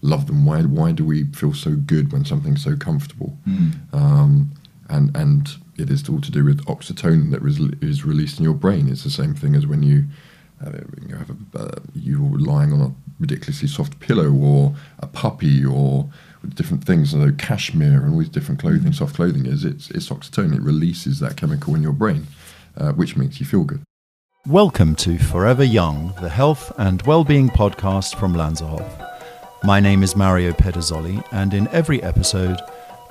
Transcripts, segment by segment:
love them? Why why do we feel so good when something's so comfortable? Um, and and it is all to do with oxytocin that is, is released in your brain. It's the same thing as when you uh, you have a, uh, you're lying on a ridiculously soft pillow or a puppy or different things, you cashmere and all these different clothing, soft clothing is. It's it's oxytocin. It releases that chemical in your brain, uh, which makes you feel good. Welcome to Forever Young, the health and well-being podcast from Lanserhof. My name is Mario Pederzoli, and in every episode,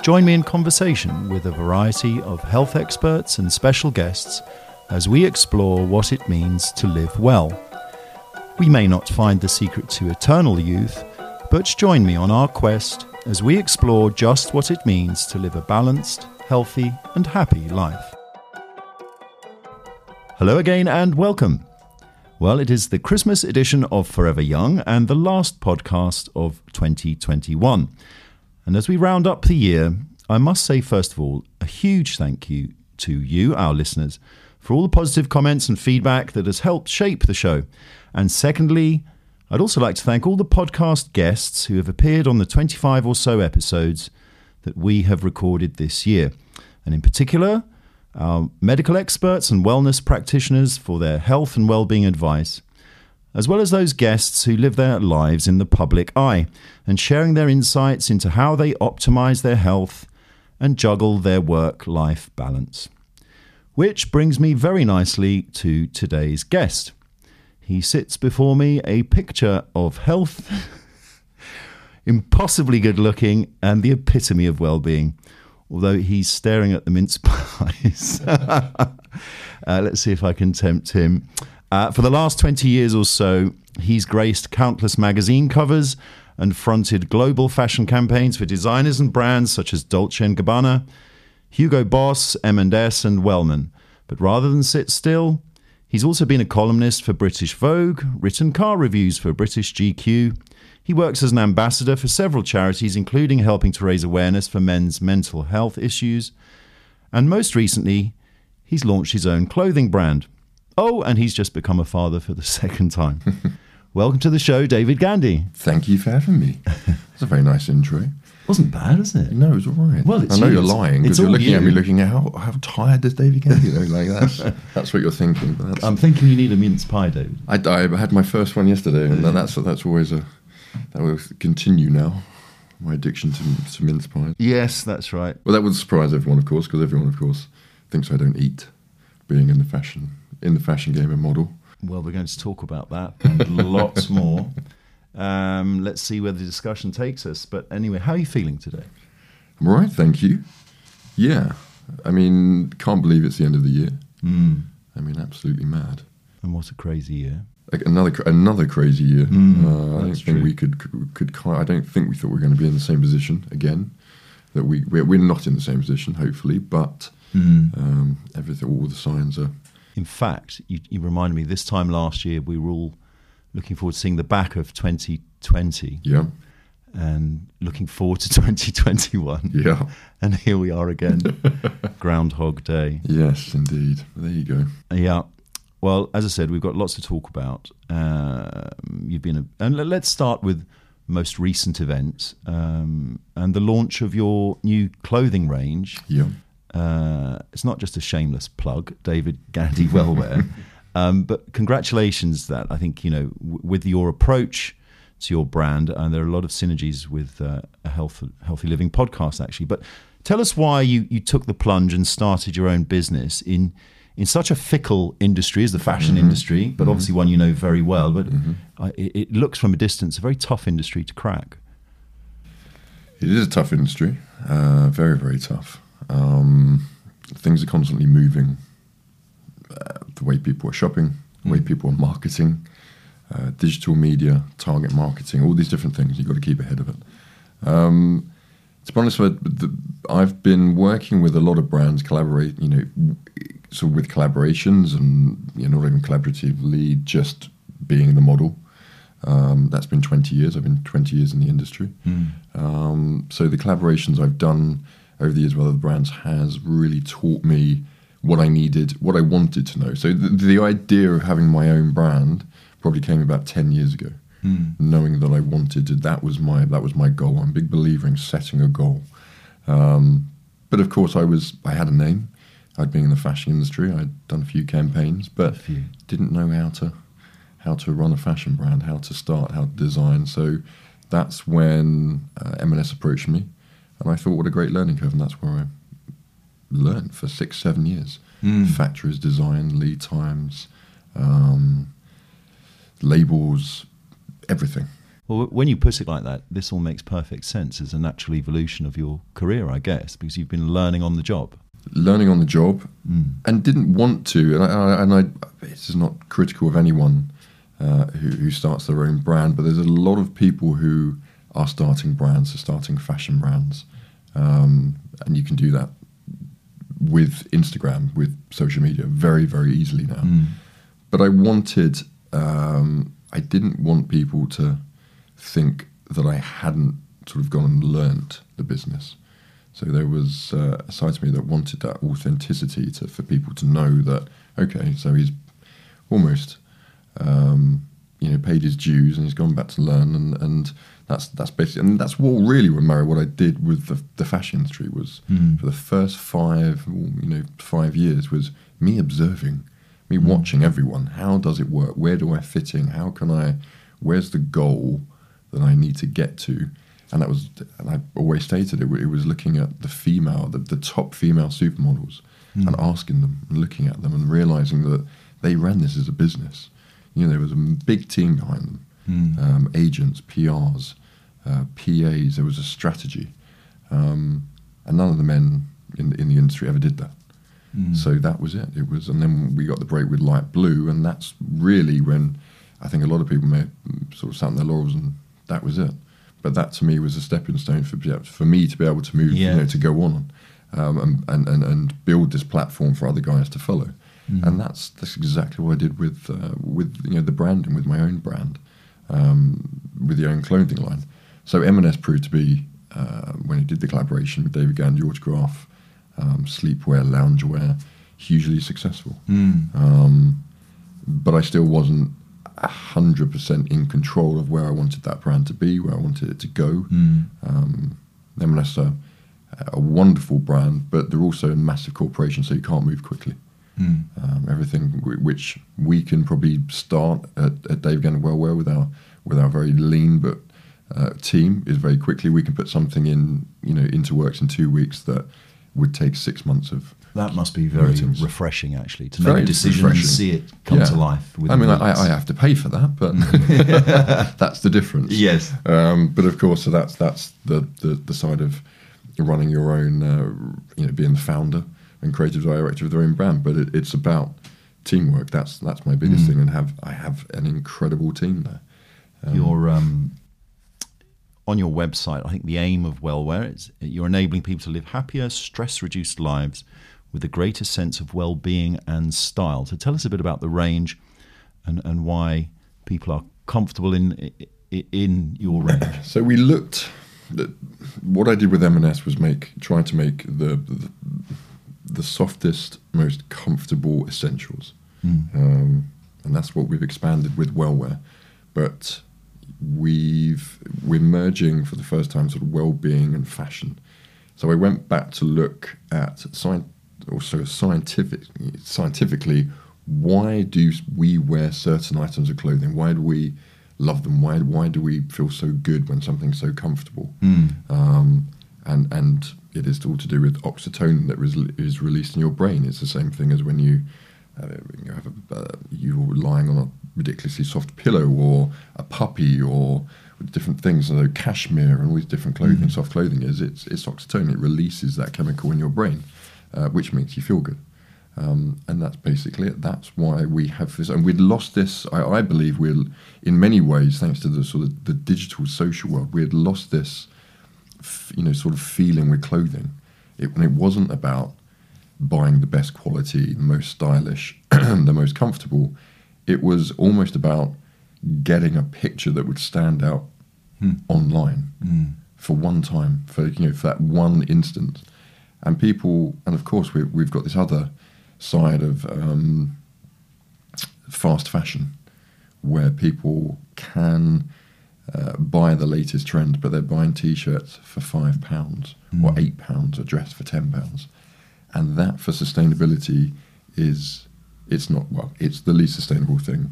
join me in conversation with a variety of health experts and special guests as we explore what it means to live well. We may not find the secret to eternal youth, but join me on our quest as we explore just what it means to live a balanced, healthy, and happy life. Hello again and welcome. Well, it is the Christmas edition of Forever Young and the last podcast of 2021. And as we round up the year, I must say, first of all, a huge thank you to you, our listeners, for all the positive comments and feedback that has helped shape the show. And secondly, I'd also like to thank all the podcast guests who have appeared on the 25 or so episodes that we have recorded this year. And in particular, our medical experts and wellness practitioners for their health and well-being advice, as well as those guests who live their lives in the public eye and sharing their insights into how they optimize their health and juggle their work-life balance. Which brings me very nicely to today's guest. He sits before me a picture of health, impossibly good looking, and the epitome of well being. Although he's staring at the mince pies. uh, let's see if I can tempt him. Uh, for the last 20 years or so, he's graced countless magazine covers and fronted global fashion campaigns for designers and brands such as Dolce & Gabbana, Hugo Boss, M&S, and Wellman. But rather than sit still, He's also been a columnist for British Vogue, written car reviews for British GQ. He works as an ambassador for several charities, including helping to raise awareness for men's mental health issues. And most recently, he's launched his own clothing brand. Oh, and he's just become a father for the second time. Welcome to the show, David Gandy. Thank you for having me. It's a very nice intro. Wasn't bad, is it? No, it was all right. Well, it's I know you. you're lying because you're looking at me, looking at how how tired does David get? You know, like that's that's what you're thinking. I'm thinking you need a mince pie, David. I, I had my first one yesterday, and that's that's always a that will continue now. My addiction to, to mince pies. Yes, that's right. Well, that would surprise everyone, of course, because everyone, of course, thinks I don't eat. Being in the fashion in the fashion game and model. Well, we're going to talk about that and lots more. Um, let's see where the discussion takes us. But anyway, how are you feeling today? I'm all right, thank you. Yeah, I mean, can't believe it's the end of the year. Mm. I mean, absolutely mad. And what a crazy year. Like another another crazy year. Mm, uh, I don't think true. we could could, could I don't think we thought we were going to be in the same position again. That we we're, we're not in the same position, hopefully, but um, everything, all the signs are. In fact, you, you reminded me this time last year we were all looking forward to seeing the back of 2020 Yeah, and looking forward to 2021. yeah, And here we are again, Groundhog Day. yes, indeed. There you go. Yeah. Well, as I said, we've got lots to talk about. Um, you've been, a, and let's start with most recent events um, and the launch of your new clothing range. Yeah, Uh, it's not just a shameless plug, David Gandy Wellwear, um, but congratulations that I think you know w- with your approach to your brand, and there are a lot of synergies with uh, a health, healthy living podcast actually. But tell us why you you took the plunge and started your own business in in such a fickle industry as the fashion industry, but obviously one you know very well. But uh, it, it looks from a distance a very tough industry to crack. it is a tough industry. Uh, very very tough. Um, things are constantly moving. Uh, the way people are shopping, the way people are marketing, uh, digital media, target marketing, all these different things. You've got to keep ahead of it. Um, to be honest, I've been working with a lot of brands, collaborate, you know, so with collaborations and you know, not even collaboratively, just being the model. Um, that's been 20 years. I've been 20 years in the industry. Um, so the collaborations I've done over the years with other brands has really taught me what I needed, what I wanted to know. So the, the idea of having my own brand probably came about 10 years ago. knowing that I wanted to. That was my that was my goal. I'm a big believer in setting a goal. Um, but of course, I was I had a name. I'd been in the fashion industry. I'd done a few campaigns, but few. didn't know how to how to run a fashion brand, how to start, how to design. So that's when uh, M&S approached me, and I thought, what a great learning curve, and that's where I learned for six, seven years. Factories, design, lead times, um, labels, everything. Well, when you put it like that, this all makes perfect sense as a natural evolution of your career, I guess, because you've been learning on the job. Learning on the job and didn't want to. And I, I- and I, this is not critical of anyone uh, who, who starts their own brand, but there's a lot of people who are starting brands, are starting fashion brands, um, and you can do that with Instagram, with social media, very, very easily now. But I wanted, um, I didn't want people to think that I hadn't sort of gone and learnt the business. So there was uh, a side to me that wanted that authenticity to, for people to know that okay, so he's almost um, you know paid his dues and he's gone back to learn and, and that's that's basically and that's what really Mary what I did with the, the fashion industry was for the first five you know five years was me observing me watching everyone. How does it work? Where do I fit in? How can I where's the goal that I need to get to and that was and I always stated it, it was looking at the female the, the top female supermodels and asking them and looking at them and realizing that they ran this as a business. You know there was a big team behind them. Um, agents PRs uh, PAs there was a strategy. Um, and none of the men in, in the industry ever did that. So that was it. It was, and then we got the break with Light Blue, and that's really when I think a lot of people may sort of sat on their laurels, and that was it. But that to me was a stepping stone for for me to be able to move, Yeah. you know, to go on um, and, and, and and build this platform for other guys to follow. And that's that's exactly what I did with uh, with you know the branding, with my own brand, um, with the own clothing line. So M&S proved to be uh, when he did the collaboration with David Gandy, George Graf, um, sleepwear, loungewear, hugely successful. Um, but I still wasn't hundred percent in control of where I wanted that brand to be, where I wanted it to go. Um, M&S are a wonderful brand, but they're also a massive corporation, so you can't move quickly. Um, everything w- which we can probably start at, at David Gandy Wellwear with our with our very lean but uh, team is very quickly we can put something in you know into works in two weeks that would take six months of That must be very Meetings. refreshing, actually, to Very make a decision and see it come Yeah. to life. I mean, I. I have to pay for that, but that's the difference. Yes. Um, but of course, so that's that's the, the, the side of running your own, uh, you know, being the founder and creative director of their own brand. But it, it's about teamwork. That's that's my biggest Mm. thing, and have I have an incredible team there. Your um, on your website, I think the aim of Wellwear is you're enabling people to live happier, stress-reduced lives with a greater sense of well-being and style. So tell us a bit about the range and, and why people are comfortable in in your range. So we looked. At, what I did with M&S was make trying to make the the, the softest, most comfortable essentials, um, and that's what we've expanded with Wellwear. But we've we're merging for the first time sort of well-being and fashion. So I went back to look at sci- also scientific scientifically why do we wear certain items of clothing? Why do we love them? Why why do we feel so good when something's so comfortable? Um, and and it is all to do with oxytocin that is, is released in your brain. It's the same thing as when you uh, you have a, uh, you're lying on a ridiculously soft pillow or a puppy or with different things. So cashmere and all these different clothing, soft clothing is it's it's oxytocin. It releases that chemical in your brain, uh, which makes you feel good. Um, and that's basically it. That's why we have this, and we'd lost this. I, I believe we're, in many ways, thanks to the sort of the digital social world, we had lost this, f- you know, sort of feeling with clothing. It, when it wasn't about buying the best quality, the most stylish, the most comfortable. It was almost about getting a picture that would stand out online for one time, for you know, for that one instant. And people, and of course, we, we've got this other side of um, fast fashion, where people can uh, buy the latest trend, but they're buying t-shirts for five pounds or Mm. eight pounds, a dress for ten pounds, and that for sustainability is it's not well, it's the least sustainable thing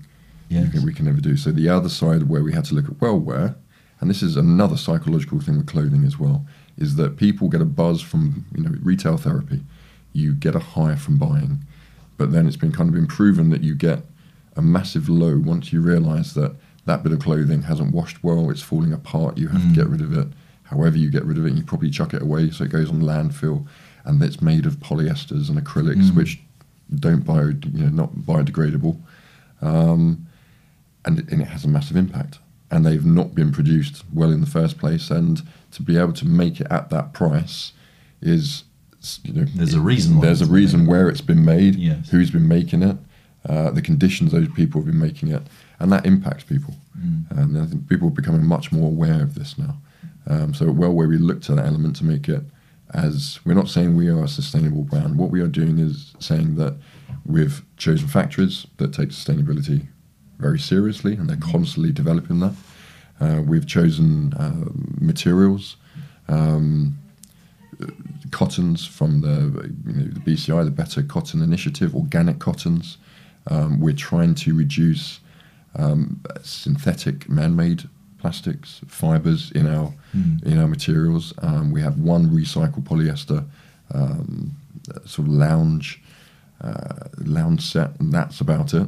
you Yes. can, we can ever do. So the other side where we had to look at well wear, and this is another psychological thing with clothing as well, is that people get a buzz from you know retail therapy. You get a high from buying, but then it's been kind of been proven that you get a massive low once you realise that that bit of clothing hasn't washed well, it's falling apart, you have Mm. to get rid of it. However, you get rid of it, you probably chuck it away, so it goes on landfill, and it's made of polyesters and acrylics, Mm. which don't bio, you know, not biodegradable, um, and, and it has a massive impact. And they've not been produced well in the first place, and to be able to make it at that price is, you know, There's a reason why There's a reason made. where it's been made, Yes. who's been making it, uh, the conditions those people have been making it, and that impacts people. Mm. And I think people are becoming much more aware of this now. Um, so, well, where we look to that element to make it as we're not saying we are a sustainable brand. What we are doing is saying that we've chosen factories that take sustainability very seriously, and they're constantly developing that. Uh, we've chosen uh, materials, um, cottons from the you know, the BCI, the Better Cotton Initiative, organic cottons. Um, we're trying to reduce um, synthetic man-made plastics, fibers in our Mm. in our materials. Um, we have one recycled polyester um, sort of lounge uh, lounge set, and that's about it.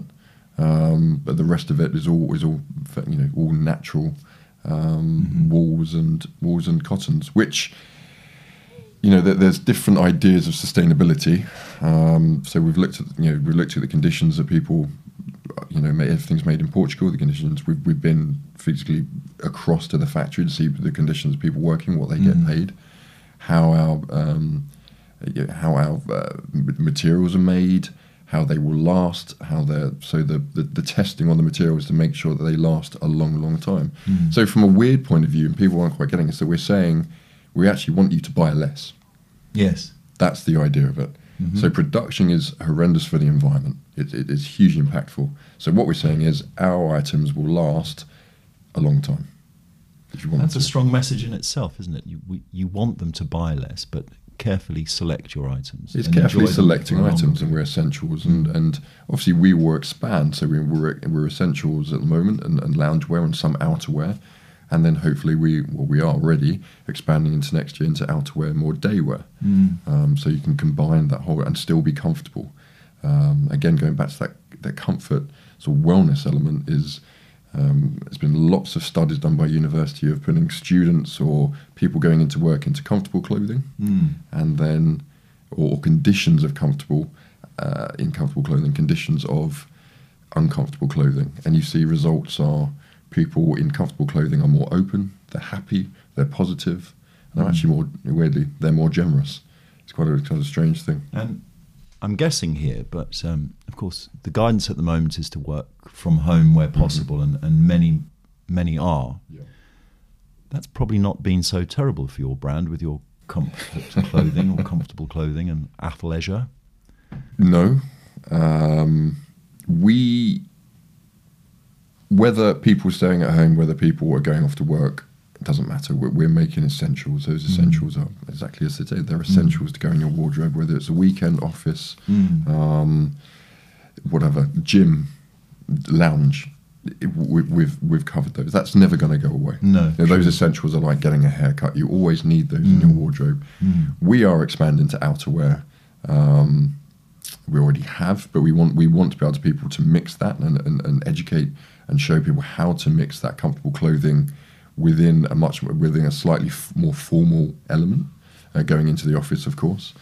Um, but the rest of it is all is all you know all natural um, Mhm. wools and wools and cottons, which you know there, there's different ideas of sustainability. Um, so we've looked at you know we've looked at the conditions that people you know ma- everything's made in Portugal. The conditions we've we've been physically across to the factory to see the conditions of people working, what they get Mm. paid, how our um, how our uh, materials are made, how they will last, how they're so the, the the testing on the materials to make sure that they last a long, long time. Mm. So from a weird point of view, and people aren't quite getting it, so we're saying we actually want you to buy less. Yes. That's the idea of it. Mhm. So production is horrendous for the environment. It, it is hugely impactful. So what we're saying is our items will last a long time. If you want That's them a strong message in itself, isn't it? You, we, you want them to buy less, but carefully select your items. It's carefully selecting for a longer items, and we're essentials, and, and obviously we will expand. So we, we're we're essentials at the moment, and, and loungewear and some outerwear, and then hopefully we well we are already expanding into next year into outerwear, more daywear. Mm. Um, so you can combine that whole and still be comfortable. Um, again, going back to that that comfort so wellness element is. Um, there's been lots of studies done by university of putting students or people going into work into comfortable clothing Mm. and then or conditions of comfortable uh, in comfortable clothing conditions of uncomfortable clothing and you see results are people in comfortable clothing are more open they're happy they're positive and they're Mm. actually more weirdly they're more generous it's quite a kind of strange thing And I'm guessing here, but um, of course, the guidance at the moment is to work from home where possible, and, and many, many are. That's probably not been so terrible for your brand with your comfort clothing or comfortable clothing and athleisure. No. Um, we, whether people are staying at home, whether people are going off to work, it doesn't matter. We're, we're making essentials. Those Mm. essentials are exactly as they say. They're essentials to go in your wardrobe, whether it's a weekend office, Mm. um, whatever, gym, lounge. It, we, we've we've covered those. That's never going to go away. No, You know, those essentials are like getting a haircut. You always need those in your Mm. wardrobe. Mm. We are expanding to outerwear. Um, we already have, but we want we want to be able to people to mix that and, and, and educate and show people how to mix that comfortable clothing within a much within a slightly f- more formal element uh, going into the office, of course.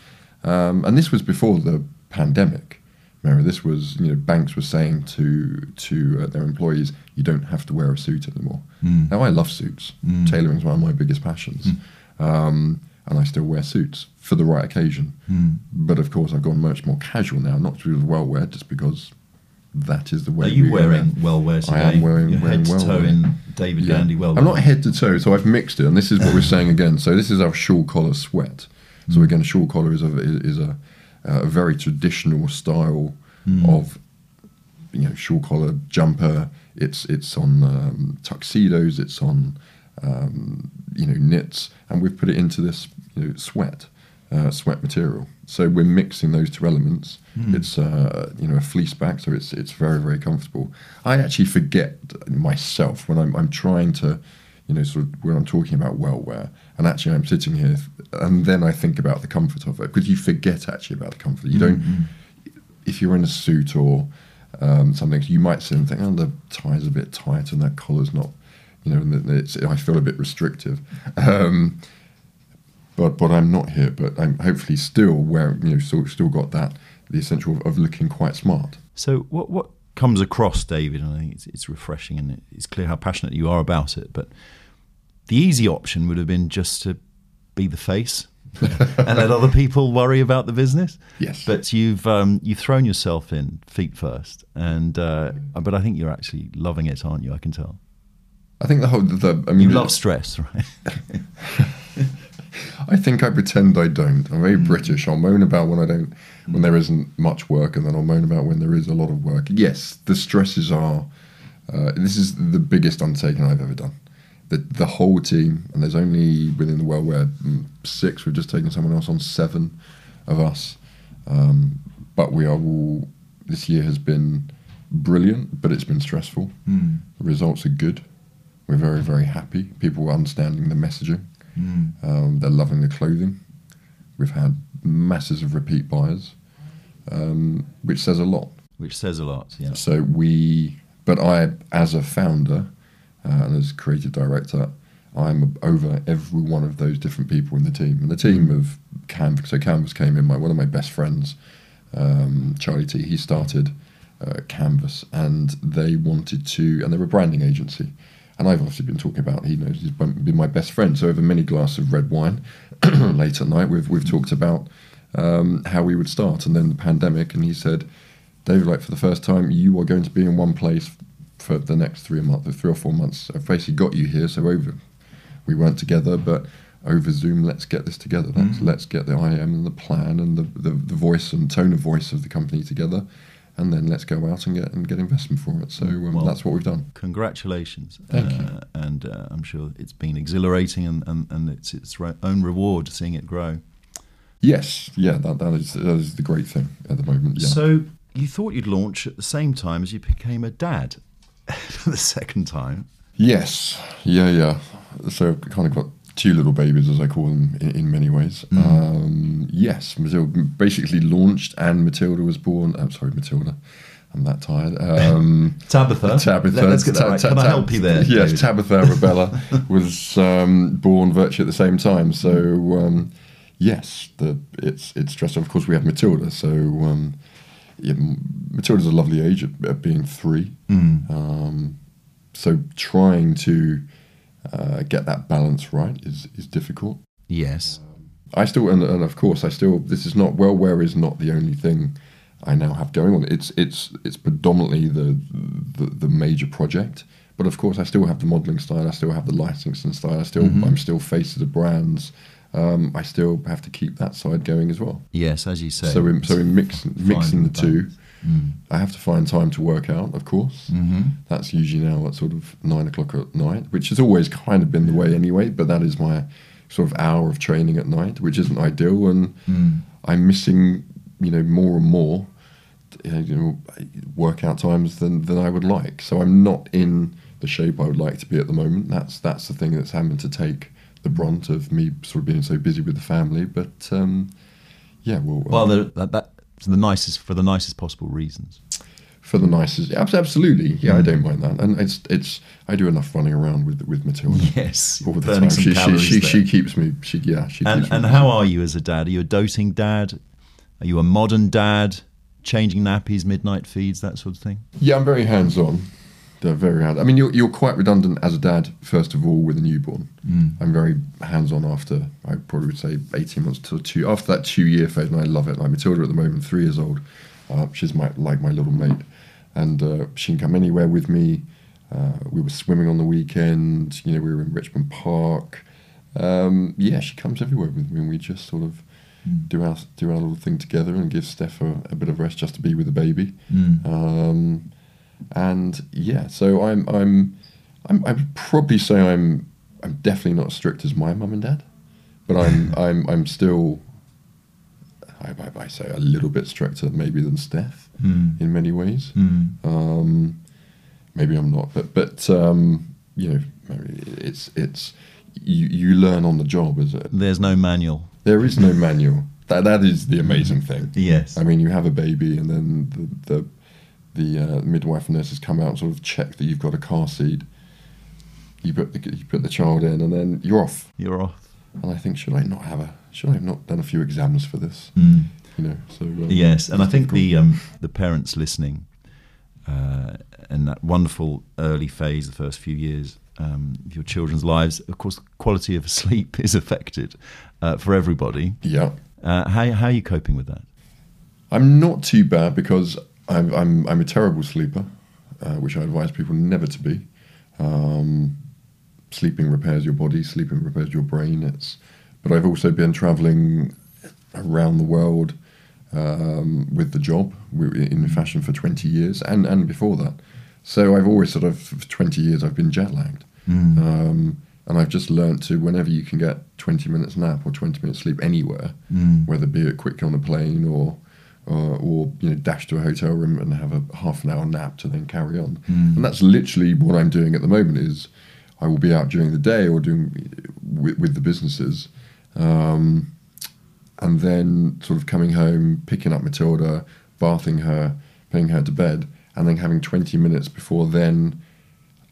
Um, and this was before the pandemic. Remember, this was you know banks were saying to to uh, their employees, you don't have to wear a suit anymore. Mm. Now I love suits. Mm. Tailoring is one of my biggest passions, um, and I still wear suits for the right occasion. Mm. But of course, I've gone much more casual now, not to do with well wear, just because that is the way. Are you we wearing well wear today? I am wearing- You're wearing head to well toe wear. in David Yeah. Gandy well I'm not head to toe, so I've mixed it, and this is what we're saying again. So this is our shawl collar sweat. So Mm. again, a shawl collar is a is a, a very traditional style Mm. of you know shawl collar jumper. It's it's on um, tuxedos. It's on um, you know knits, and we've put it into this you know, sweat uh, sweat material. So we're mixing those two elements. It's uh, you know a fleece back, so it's it's very very comfortable. I actually forget myself when I'm I'm trying to you know sort of when I'm talking about well wear, and actually I'm sitting here, and then I think about the comfort of it because you forget actually about the comfort. You don't if you're in a suit or um, something, you might sit and think, oh, the tie's a bit tight and that collar's not, you know, and it's, I feel a bit restrictive. Um, but but I'm not here. But I'm hopefully still wearing, you know, still, still got that the essential of, of looking quite smart. So what what comes across, David, and I think it's, it's refreshing and it's clear how passionate you are about it. But the easy option would have been just to be the face and let other people worry about the business. Yes. But you've um, you've thrown yourself in feet first, and uh, but I think you're actually loving it, aren't you? I can tell. I think the whole the, I mean You love stress, right? I think I pretend I don't. I'm very British. I'll moan about when I don't, when there isn't much work, and then I'll moan about when there is a lot of work. Yes, the stresses are. Uh, this is the biggest undertaking I've ever done. The the whole team, and there's only within the world where mm, six. We've just taken someone else on seven of us, um, but we are all. This year has been brilliant, but it's been stressful. The results are good. We're very very happy. People are understanding the messaging. Um, they're loving the clothing. We've had masses of repeat buyers, um, which says a lot. Which says a lot. Yeah. So we, but I, as a founder uh, and as creative director, I'm over every one of those different people in the team. And the team of Canvas, so Canvas came in. My one of my best friends, um, Charlie T. He started uh, Canvas, and they wanted to, and they were a branding agency. And I've obviously been talking about. He knows he's been my best friend. So over many glasses of red wine, late at night, we've we've talked about um, how we would start, and then the pandemic. And he said, David, like for the first time, you are going to be in one place for the next three months, three or four months. I've basically got you here. So over, we weren't together, but over Zoom, let's get this together. Let's let's get the IM and the plan and the, the the voice and tone of voice of the company together, and then let's go out and get and get investment for it. So um, Well- that's what we've done. Congratulations. Thank uh, you. And uh, I'm sure it's been exhilarating and, and, and it's its own reward seeing it grow. Yes, yeah, that that is that is the great thing at the moment. Yeah. So you thought you'd launch at the same time as you became a dad for the second time. Yes, yeah, yeah. So I've kind of got two little babies, as I call them, in, in many ways. Um, yes, Matilda basically launched, and Matilda was born. I'm sorry, Matilda. I'm that tired. Um, Tabitha. Tabitha. Let, us get that right. Can I help you there? Yes, David? Tabitha Arabella was um, born virtually at the same time. So um, yes, the it's it's stressful. Of course, we have Matilda. So um, yeah, Matilda's a lovely age at, at being three. Mm. Um, so trying to uh, get that balance right is is difficult. Yes. I still, and, and of course, I still. This is not well. Where is not the only thing I now have going on. It's it's it's predominantly the the, the major project. But of course, I still have the modelling style. I still have the licensing style. I still I'm still face to the brands. Um, I still have to keep that side going as well. Yes, as you say. So in, so in mix, mixing the the two, balance. Mm. I have to find time to work out. Of course, Mm-hmm. that's usually now at sort of nine o'clock at night, which has always kind of been the way anyway. But that is my sort of hour of training at night, which isn't ideal, and Mm. I'm missing, you know, more and more, you know, workout times than than I would like. So I'm not in the shape I would like to be at the moment. That's that's the thing that's having to take the brunt of me sort of being so busy with the family. But um, yeah, well, Well, the, that, that's the nicest for the nicest possible reasons. for the nicest, absolutely, yeah, I mm. don't mind that, and it's it's I do enough running around with with Matilda. Yes, All the time. She, she, she, she keeps me. She yeah. She and and how are you as a dad? Are you a doting dad? Are you a modern dad? Changing nappies, midnight feeds, that sort of thing. Yeah, I'm very hands on. They're very hands. I mean, you're, you're quite redundant as a dad, first of all, with a newborn. I'm very hands on after, I probably would say, 18 months to two. After that two year phase, and I love it. Like Matilda at the moment, three years old. Uh, she's my like my little mate. And uh, she can come anywhere with me. Uh, we were swimming on the weekend. You know, we were in Richmond Park. Um, yeah, she comes everywhere with me, and we just sort of do our do our little thing together and give Steph a, a bit of rest just to be with the baby. Um, and yeah, so I'm I'm, I'm I would probably say I'm I'm definitely not as strict as my mum and dad, but I'm I'm I'm still. I, I, I say a little bit stricter maybe than Steph Mm. in many ways. Mm. Um, maybe I'm not, but but um, you know, it's it's you you learn on the job. Is it? There's no manual. There is no manual. That that is the amazing thing. Yes. I mean, you have a baby, and then the the, the uh, midwife and nurses come out and sort of check that you've got a car seat. You put the you put the child in, and then you're off. You're off. And I think should I not have a should I have not done a few exams for this? Mm. You know, so um, Yes, and I think difficult. the um, the parents listening uh, and that wonderful early phase, the first few years um, of your children's lives, of course, quality of sleep is affected uh, for everybody. yeah. Uh, how how are you coping with that? I'm not too bad because I'm I'm, I'm a terrible sleeper, uh, which I advise people never to be. Um, sleeping repairs your body. Sleeping repairs your brain. It's, but I've also been traveling around the world um, with the job in fashion for 20 years and and before that. So I've always sort of for 20 years I've been jet lagged. Um, and I've just learnt to whenever you can get 20 minutes nap or 20 minutes sleep anywhere, Mm. whether be it quick on a plane or, or or you know dash to a hotel room and have a half an hour nap to then carry on. Mm. And that's literally what I'm doing at the moment. Is I will be out during the day or doing with, with the businesses, um, and then sort of coming home, picking up Matilda, bathing her, putting her to bed, and then having 20 minutes before then.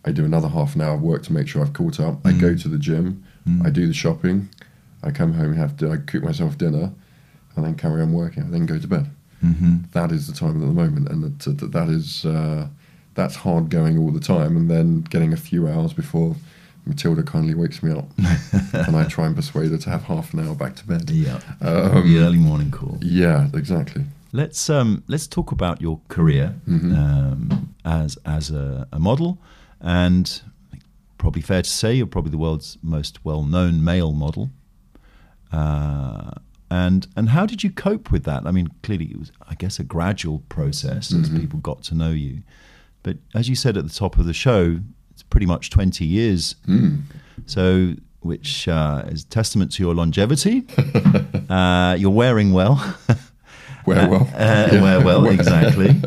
I do another half an hour of work to make sure I've caught up. I go to the gym, I do the shopping, I come home and have to, I cook myself dinner, and then carry on working. I then go to bed. Mm-hmm. That is the time at the moment, and that, that, is uh, that's hard going all the time. And then getting a few hours before Matilda kindly wakes me up, and I try and persuade her to have half an hour back to bed. Yeah, Um, the early morning call. Yeah, exactly. Let's um, let's talk about your career Mhm. um, as as a, a model, and probably fair to say you're probably the world's most well known male model. Uh, and and how did you cope with that? I mean, clearly it was, I guess, a gradual process as Mhm. people got to know you. But as you said at the top of the show, it's pretty much twenty years. Mm. So, which uh, is testament to your longevity. uh, you're wearing well. Wear well. Uh, Yeah. Wear well, exactly.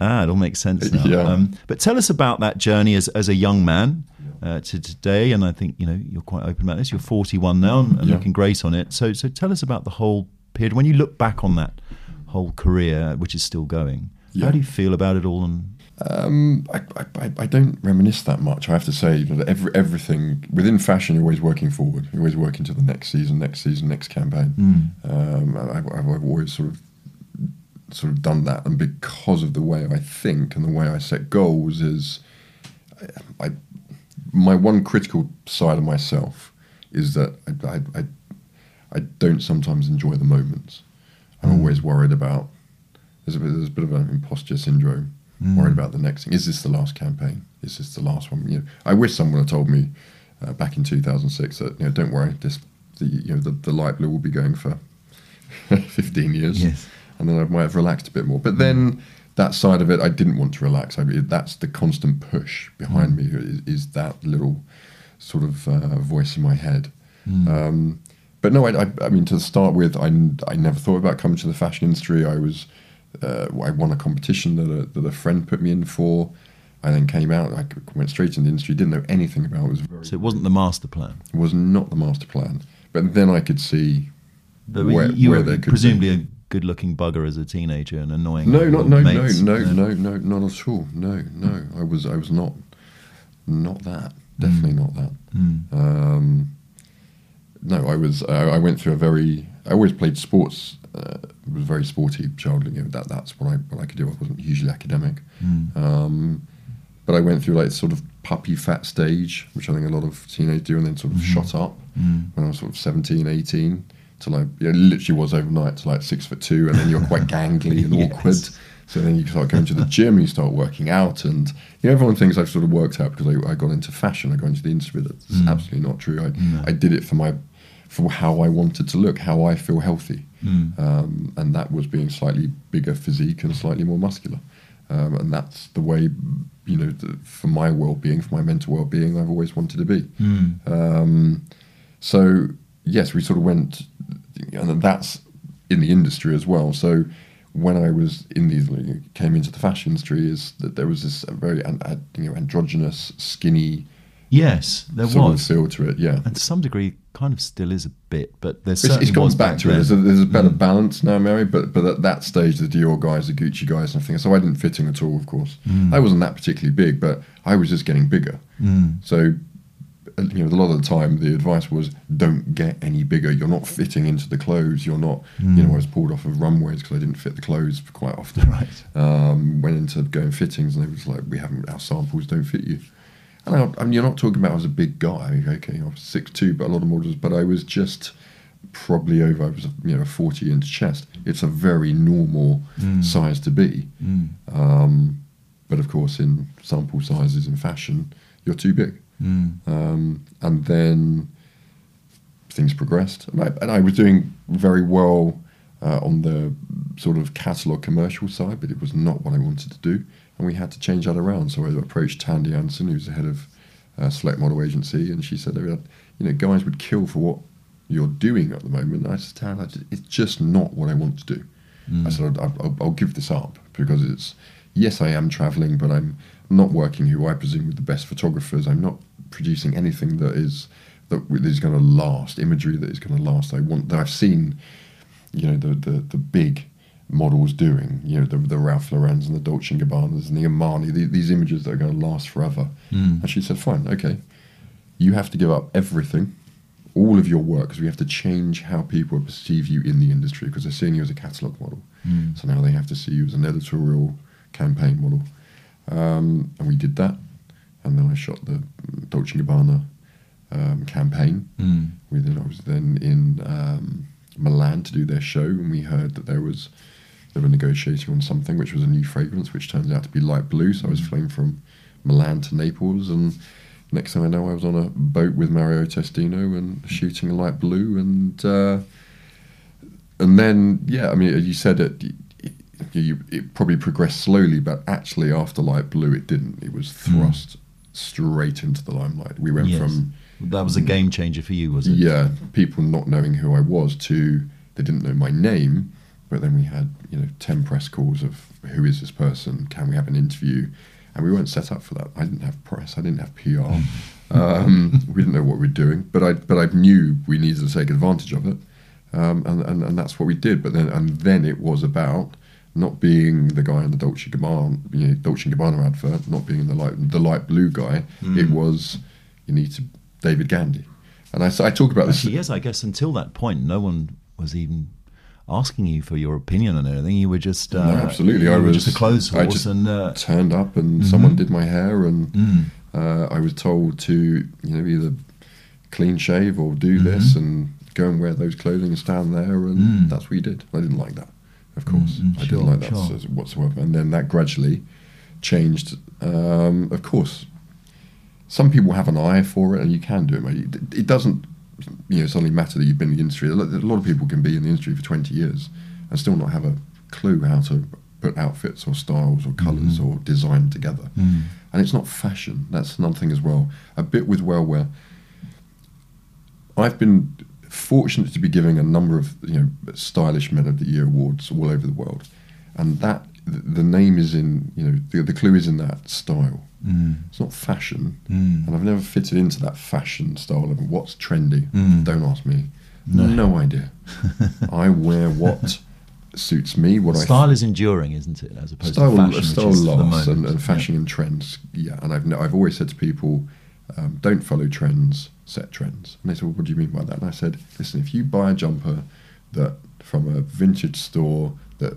ah, it all makes sense now. Yeah. Um, but tell us about that journey as, as a young man uh, to today. And I think you know you're quite open about this. You're 41 now and, and Yeah. looking great on it. So, so tell us about the whole period when you look back on that whole career, which is still going. Yeah. How do you feel about it all? And Um, I, I, I- don't reminisce that much. I have to say that every, everything within fashion, you're always working forward. You're always working to the next season, next season, next campaign. Um, I, I've, I've always sort of sort of done that, and because of the way I think and the way I set goals, is I, I my one critical side of myself is that I, I, I, I don't sometimes enjoy the moments. I'm Mm. always worried about. There's a bit, there's a bit of an imposter syndrome. Mm. Worried about the next thing. Is this the last campaign? Is this the last one? You know, I wish someone had told me uh, back in 2006 that you know, don't worry, this the you know the, the light blue will be going for 15 years, Yes. and then I might have relaxed a bit more. But then that side of it, I didn't want to relax. I mean, that's the constant push behind me is, is that little sort of uh, voice in my head. Um, but no, I, I, I mean, to start with, I never thought about coming to the fashion industry. I was, uh, I won a competition that a, that a friend put me in for. I then came out. I went straight into the industry. Didn't know anything about it. it was very, so it wasn't the master plan. it was not the master plan. But then I could see But where, you where were presumably good-looking bugger as a teenager and annoying. No, not no, no, mates. no, no, no, not at all. No, no. I was, I was not, not that. Definitely not that. Mm. Um, no, I was. I, I went through a very. I always played sports. Uh, was very sporty child. You know, that that's what I what I could do. I wasn't hugely academic, Mm. um, but I went through like sort of puppy fat stage, which I think a lot of teenagers do, and then sort of shot up Mm. when I was sort of 17, 18, to like you know, literally was overnight to like six foot two, and then you're quite gangly and Yes. awkward. So then you start going to the gym, and you start working out, and you know everyone thinks I've sort of worked out because I, I got into fashion, I got into the industry. That's Mm. absolutely not true. I No. I did it for my for how I wanted to look, how I feel healthy, Mm. um, and that was being slightly bigger physique and slightly more muscular. um, and that's the way you know the, for my well-being, for my mental well-being, I've always wanted to be. Mm. Um, so yes, we sort of went, and that's in the industry as well. So when I was in these, came into the fashion industry, is that there was this very you know androgynous, skinny. Yes, there sort was. Of feel to it, yeah. And to some degree, kind of still is a bit, but there's It's, certainly it's gone was back to it. There's a, there's a better Mm. balance now, Mary. But but at that stage, the Dior guys, the Gucci guys, and everything. So I didn't fit in at all. Of course, Mm. I wasn't that particularly big, but I was just getting bigger. Mm. So, you know, a lot of the time the advice was don't get any bigger. You're not fitting into the clothes. You're not, you know, I was pulled off of runways because I didn't fit the clothes quite often. Right. Um, went into going fittings and they was like, we haven't, our samples don't fit you. And I, I mean, you're not talking about I was a big guy. Okay, I was six two, but a lot of models, but I was just probably over. I was, you know, a 40 inch chest. It's a very normal Mm. size to be. Mm. Um, but of course, in sample sizes in fashion, you're too big. Mm. Um, and then things progressed, and I, and I was doing very well uh, on the sort of catalog commercial side, but it was not what I wanted to do, and we had to change that around. So I approached Tandy Anderson, who's the head of uh, Select Model Agency, and she said, "You know, guys would kill for what you're doing at the moment." And I said, "Tan, it's just not what I want to do." I said, I'll, I'll, "I'll give this up because it's yes, I am traveling, but I'm not working who I presume with the best photographers. I'm not producing anything that is that is going to last, imagery that is going to last. I want that I've seen, you know, the the, the big models doing, you know, the, the Ralph Lauren's and the Dolce and Gabbanas and the Armani, the, these images that are going to last forever. Mm. And she said, fine, okay, you have to give up everything, all of your work, because we have to change how people perceive you in the industry, because they're seeing you as a catalogue model. Mm. So now they have to see you as an editorial campaign model. Um, and we did that. And then I shot the Dolce Gabbana um, campaign. Mm. We then, I was then in um, Milan to do their show, and we heard that there was they were negotiating on something, which was a new fragrance, which turns out to be light blue. So I was flying from Milan to Naples, and next thing I know, I was on a boat with Mario Testino and shooting a light blue, and uh, and then yeah, I mean, you said it. It you, it probably progressed slowly, but actually, after Light Blue, it didn't. It was thrust straight into the limelight. We went Yes. from That was a game changer for you, was it? yeah, people not knowing who I was to they didn't know my name, but then we had you know ten press calls of who is this person? Can we have an interview? And we weren't set up for that. I didn't have press. I didn't have PR. um, we didn't know what we were doing, but I but I knew we needed to take advantage of it, um, and, and and that's what we did. But then and then it was about not being the guy in the Dolce Gabbana, you know, Dolce Gabbana advert, not being the light the light blue guy. It was you need to David Gandy, and I talk about this. Yes, I guess until that point, no one was even asking you for your opinion on anything. You were just uh, No, absolutely. I was just a clothes I horse, just and uh, turned up and someone did my hair, and mm, uh, I was told to you know either clean shave or do this and go and wear those clothing and stand there, and Mm. that's what you did. I didn't like that, of course. Mm, I sure, didn't like that sure. whatsoever. And then that gradually changed. Um, of course, some people have an eye for it, and you can do it. Mate. It, doesn't, you know, suddenly matter that you've been in the industry. A lot, of people can be in the industry for twenty years and still not have a clue how to put outfits or styles or colors or design together. mm, And it's not fashion. That's another thing as well. A bit with well where I've been fortunate to be giving a number of you know stylish men of the year awards all over the world, and that the name is in you know the, the clue is in that style. mm, It's not fashion, mm. and I've never fitted into that fashion style of what's trendy. Mm. Don't ask me. No. No, idea. I wear what suits me. What I Style is enduring, isn't it? As opposed style, to fashion, style which is lasts and, and fashion and trends. Yeah, and I've I've always said to people, um, don't follow trends, set trends. And they said, well, what do you mean by that? And I said, listen, if you buy a jumper that from a vintage store that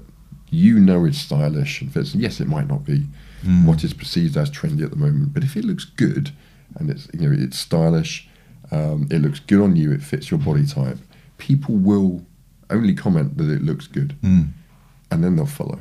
you know is stylish and fits, yes, it might not be Mm. what is perceived as trendy at the moment, but if it looks good and it's you know it's stylish, um, it looks good on you, it fits your body type, people will only comment that it looks good Mm. and then they'll follow.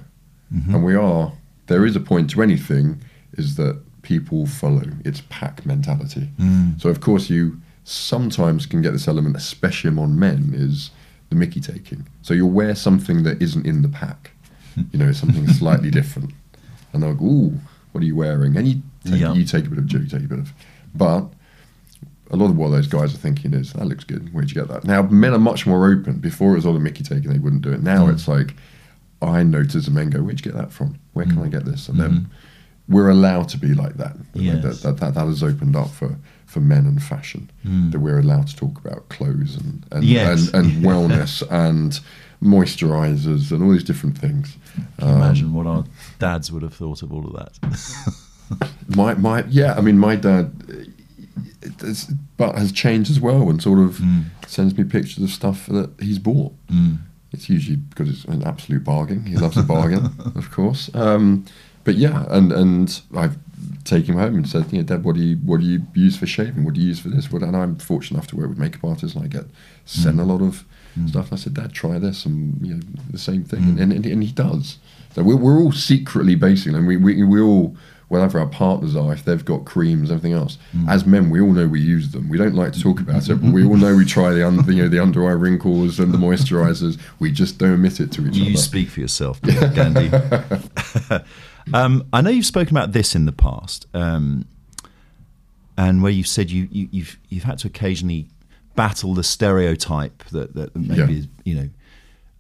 Mhm. And we are, there is a point to anything, is that people follow. It's pack mentality. Mm. So, of course, you sometimes can get this element, especially among men, is the Mickey taking. So, you'll wear something that isn't in the pack. You know, something slightly different. and they'll go, "Ooh, what are you wearing?" And you take, Yeah. you take a bit of joke, you take a bit of, but a lot of what those guys are thinking is, "That looks good. Where'd you get that?" Now men are much more open. Before it was all the Mickey taking, they wouldn't do it. Now Mm. it's like, I notice and men go, "Where'd you get that from? Where can Mm. I get this?" And Mhm. then we're allowed to be like that. Yes. that, that, that, that has opened up for, for men and fashion. Mm. That we're allowed to talk about clothes and and, Yes. and, and wellness and moisturizers and all these different things. Can you imagine what our dads would have thought of all of that. My my yeah, I mean my dad, but has changed as well and sort of Mm. sends me pictures of stuff that he's bought. Mm. It's usually because it's an absolute bargain. He loves a bargain, of course. Um, but yeah, and and I've taken him home and said, you know, Dad, what do you what do you use for shaving? What do you use for this? What, and I'm fortunate enough to work with makeup artists, and I get sent Mm. a lot of Mm. stuff. And I said, Dad, try this, and you know, the same thing, Mm. and, and and he does. So we're we're all secretly basing, and we we we all. Whatever our partners are, if they've got creams, everything else. Mm. As men, we all know we use them. We don't like to talk about it, but we all know we try the, un- you know, the under eye wrinkles and the moisturizers. We just don't admit it to each You other. You speak for yourself, Gandy. um, I know you've spoken about this in the past, um, and where you've said you, you, you've you've had to occasionally battle the stereotype that, that maybe Yeah. you know.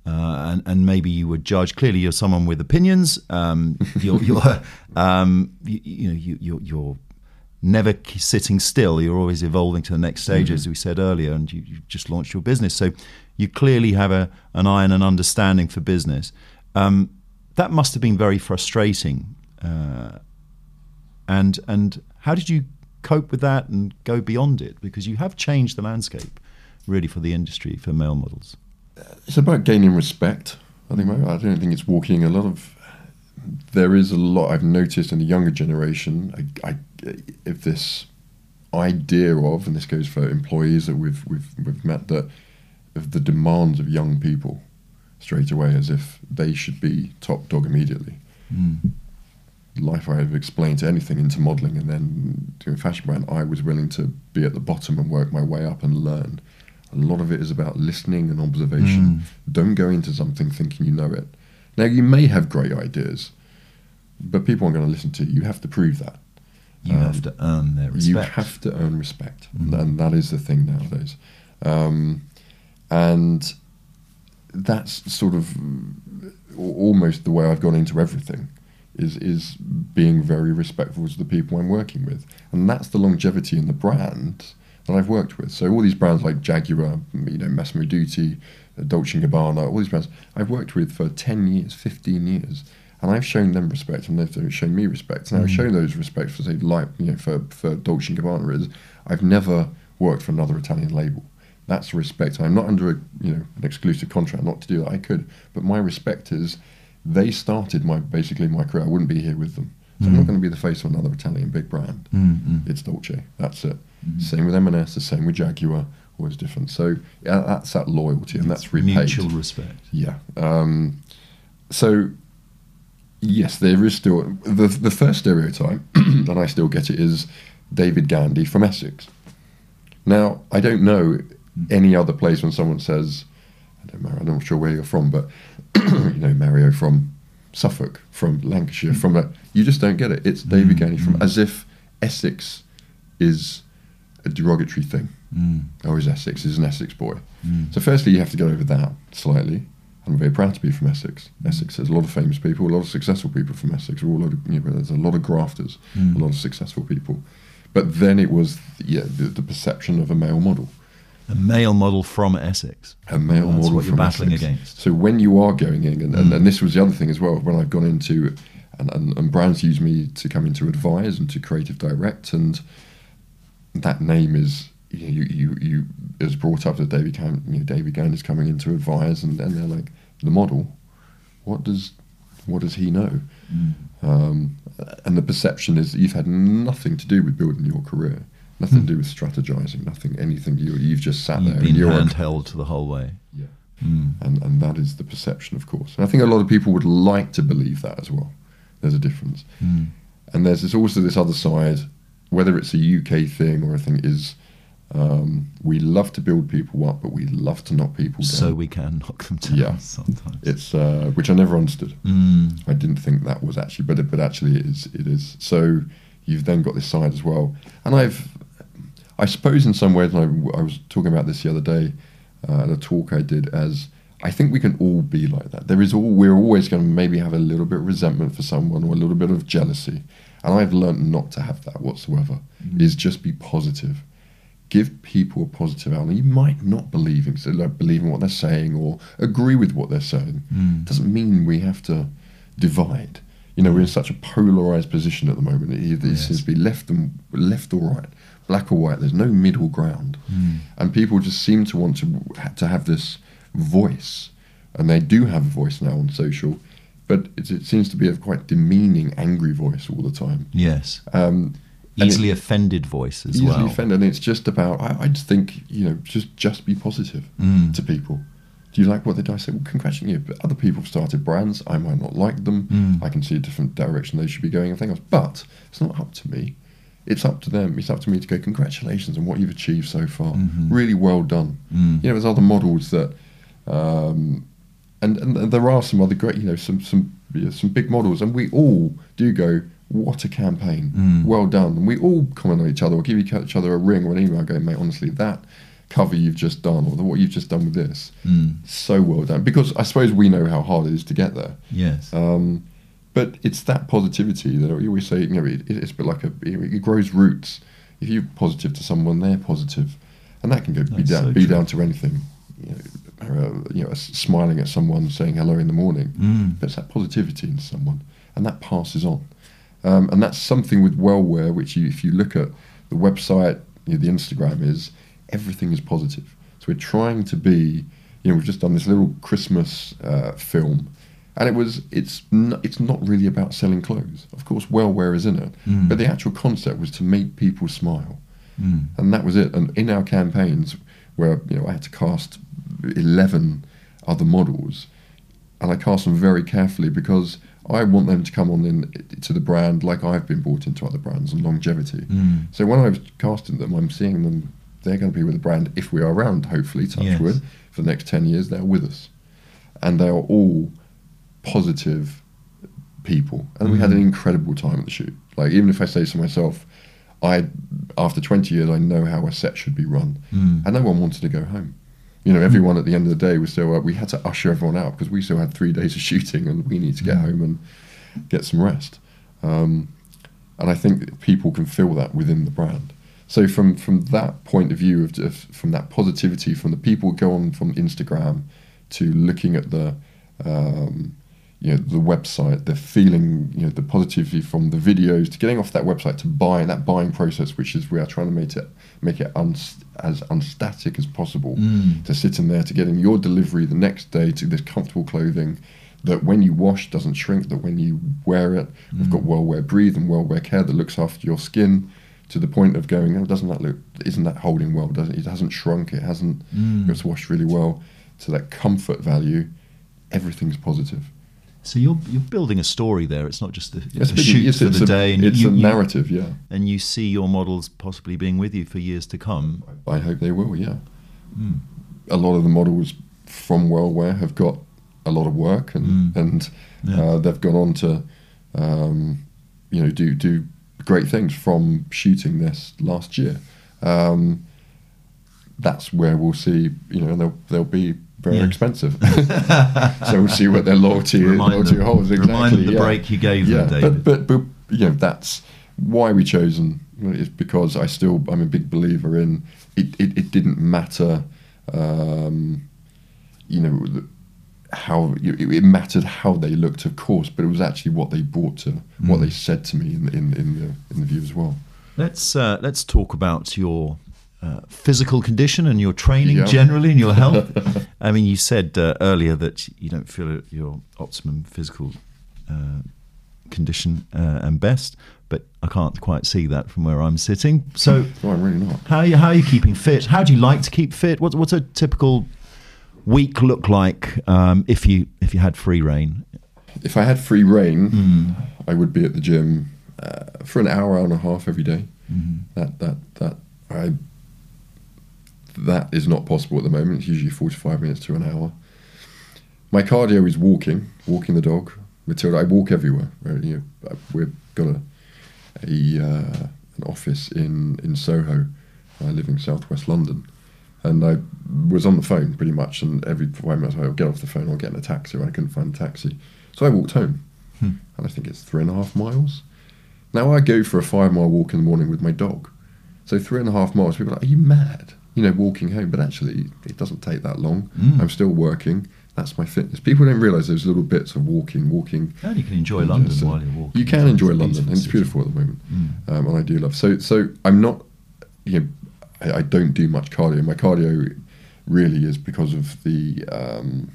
Uh, and, and maybe you would judge. Clearly, you're someone with opinions. Um, you're, you're, um, you, you know, you, you're, you're never sitting still. You're always evolving to the next stage, as we said earlier. And you, you just launched your business, so you clearly have a, an eye and an understanding for business. Um, that must have been very frustrating. Uh, and and how did you cope with that and go beyond it? Because you have changed the landscape, really, for the industry for male models. It's about gaining respect. I think I don't think it's walking. A lot of there is a lot I've noticed in the younger generation. I, I if this idea of, and this goes for employees that we've we've we've met that of the demands of young people straight away as if they should be top dog immediately. Life I have explained to anything into modelling and then doing fashion brand, I was willing to be at the bottom and work my way up and learn. A lot of it is about listening and observation. Don't go into something thinking you know it. Now you may have great ideas, but people aren't going to listen to you. You have to prove that. You Um, have to earn their respect. You have to earn respect, Mhm. and that is the thing nowadays. Um, and that's sort of almost the way I've gone into everything. Is is being very respectful to the people I'm working with, and that's the longevity in the brand that I've worked with. So all these brands like Jaguar, you know, Massimo Dutti, uh, Dolce Gabbana, all these brands I've worked with for ten years, fifteen years, and I've shown them respect, and they've shown me respect. And I've Mm. shown those respects for say, like you know, for for Dolce Gabbana is I've never worked for another Italian label. That's respect. I'm not under a you know an exclusive contract not to do that. I could, but my respect is they started my basically my career. I wouldn't be here with them. So I'm Mm. not going to be the face of another Italian big brand. Mm, mm. It's Dolce. That's it. Mhm. Same with M&S. The same with Jaguar. Always different. So yeah, that's that loyalty, and that's repaid. mutual respect. Yeah. Um, so yes, there is still the the first stereotype, and I still get it is David Gandy from Essex. Now I don't know any other place when someone says, I don't know, I'm not sure where you're from, but you know Mario from Suffolk, from Lancashire, from a, you just don't get it. It's David Mm, Gandy from mm. as if Essex is a derogatory thing, Mm, or is Essex is an Essex boy. mm. So firstly, you have to get over that slightly. I'm very proud to be from Essex. Essex has a lot of famous people, a lot of successful people from Essex. We're all a lot of, you know, there's a lot of grafters, Mm. a lot of successful people. But then it was yeah the, the perception of a male model, A male model from Essex. a male That's model what you're from battling Essex. against. So when you are going in, and, and, Mm. and this was the other thing as well, when I've gone into, and, and, and brands use me to come in to advise and to creative direct, and that name is you you you, brought up that David Gan, you know, David Gann is coming in to advise, and, and they're like the model. What does what does he know? Mm. Um, and the perception is that you've had nothing to do with building your career, nothing to do with strategizing, nothing anything. You you've just sat there You've and been you're a- handheld the whole way. yeah Mm. and and that is the perception, of course. And I think a lot of people would like to believe that as well. There's a difference, Mm. and there's this, also this other side, whether it's a UK thing or a thing, is Um, we love to build people up, but we love to knock people down. So we can knock them down Yeah. sometimes. it's uh, which I never understood. Mm. I didn't think that was actually, but it, but actually it is. It is. So you've then got this side as well, and I've, I suppose in some ways, I, I was talking about this the other day uh, at a talk I did. As I think we can all be like that. There is all we're always going to maybe have a little bit of resentment for someone or a little bit of jealousy, and I've learned not to have that whatsoever. Is just be positive. Give people a positive outlook. You might not believe in, so like believe in what they're saying or agree with what they're saying. Mm. Doesn't mean we have to divide. You know, we're in such a polarized position at the moment. It either Yes. seems to be left and left or right, black or white. There's no middle ground, Mm. and people just seem to want to to have this voice, and they do have a voice now on social, but it, it seems to be a quite demeaning, angry voice all the time. Yes. Um, and it- Easily offended voice as easily well. offended, and it's just about. I, I just think you know, just just be positive Mm. to people. Do you like what they do? I say, well, congratulations. But other people have started brands. I might not like them. Mm. I can see a different direction they should be going and else. But it's not up to me. It's up to them. It's up to me to go, congratulations on what you've achieved so far. Mhm. Really well done. Mm. You know, there's other models that, um, and, and there are some other great, you know, some some you know, some big models, and we all do go, what a campaign, Mm. well done, and we all comment on each other or give each other a ring or an email, going, mate, honestly, that cover you've just done or the, what you've just done with this, Mm. so well done. Because I suppose we know how hard it is to get there. Yes. Um, but it's that positivity that we always say, you know, it, it's a bit like a, it grows roots. If you're positive to someone, they're positive, and that can go be down, so be true. down to anything. You know, uh, you know, smiling at someone, saying hello in the morning. Mm. But it's that positivity in someone, and that passes on. Um, and that's something with Wellwear, which you, if you look at the website, you know, the Instagram is everything is positive. So we're trying to be, you know, we've just done this little Christmas uh, film, and it was it's n- it's not really about selling clothes. Of course, Wellwear is in it, Mm. but the actual concept was to make people smile Mm. and that was it. And in our campaigns, where you know I had to cast eleven other models, and I cast them very carefully because I want them to come on in to the brand like I've been brought into other brands and longevity. Mm. So when I was casting them, I'm seeing them. They're going to be with the brand if we are around. Hopefully, touch Yes. wood, for the next ten years. They're with us, and they are all positive people. And we had an Mhm. incredible time at the shoot. Like even if I say to myself, I after 20 years I know how a set should be run, Mm. and no one wanted to go home. You know, everyone at the end of the day was still. Uh, we had to usher everyone out because we still had three days of shooting, and we need to get Mm. home and get some rest. Um, and I think people can feel that within the brand. So from from that point of view of, of from that positivity from the people go on from Instagram to looking at the um, you know the website, the feeling you know the positivity from the videos to getting off that website to buying that buying process, which is we are trying to make it make it unst- as unstatic as possible Mm. to sit in there to getting your delivery the next day to this comfortable clothing that when you wash doesn't shrink that when you wear it we've got Mm. Wellwear breathe and Wellwear care that looks after your skin to the point of going oh doesn't that look isn't that holding well doesn't it hasn't shrunk it hasn't Mm. it's washed really well to that comfort value everything's positive So you're you're building a story there. It's not just a, It's a shoot for the a- day, and it's you, a you- narrative yeah and you see your models possibly being with you for years to come. I hope they will yeah Mm. a lot of the models from Wellwear have got a lot of work and Mm. and Yeah. uh, they've gone on to um, you know do do great things from shooting this last year. Um, that's where we'll see you know they'll they'll be very Yeah. expensive. so we'll see what their loyalty Remind loyalty them- holds exactly. remind them the yeah. break you gave yeah, them, David. But, but but you know that's why we chosen is because I still I'm a big believer in it. It, it didn't matter, um, you know, how it, it mattered how they looked, of course, but it was actually what they brought to what Mm. they said to me in in, in the in the view as well. Let's uh, let's talk about your uh, physical condition and your training Yeah. generally and your health. I mean, you said uh, earlier that you don't feel your optimum physical uh, condition uh, and best, but I can't quite see that from where I'm sitting. So, No, I'm really not. how are you, how are you keeping fit? How do you like to keep fit? What's what's a typical week look like um, if you if you had free reign? If I had free reign, Mm. I would be at the gym uh, for an hour, hour and a half every day. Mhm. That that that I that is not possible at the moment. It's usually 45 minutes to an hour. My cardio is walking, walking the dog. Matilda, I walk everywhere. Right? You know, we've got a, a uh, an office in in Soho. I live in southwest London, and I was on the phone pretty much. And every five minutes, I'll get off the phone, I'll get in a taxi. I couldn't find a taxi, so I walked home, Hmm. and I think it's three and a half miles. Now I go for a five mile walk in the morning with my dog, so three and a half miles. People are like, "Are you mad?" You know, walking home, but actually, it doesn't take that long. Mm. I'm still working. That's my fitness. People don't realise those little bits of walking, walking. And you can enjoy And London uh, while you're walking. You can enjoy London, and it's city. beautiful at the moment, Mm. um, and I do love. So, so I'm not, you know, I, I don't do much cardio. My cardio really is because of the um,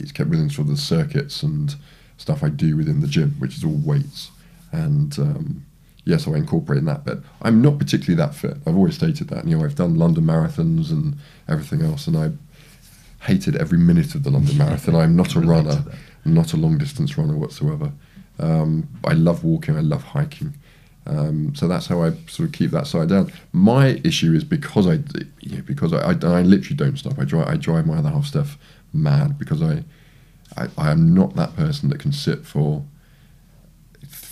it's kept within sort of the circuits and stuff I do within the gym, which is all weights, and um, yeah, so I incorporate in that bit. I'm not particularly that fit. I've always stated that. You know, I've done London marathons and everything else, and I hated every minute of the London Marathon. I'm not a runner. I'm not a long distance runner whatsoever. Um, I love walking, I love hiking. Um, so that's how I sort of keep that side down. My issue is because I, you know, because I, I, I literally don't stop. I drive, I drive my other half stuff mad because I, I, I am not that person that can sit for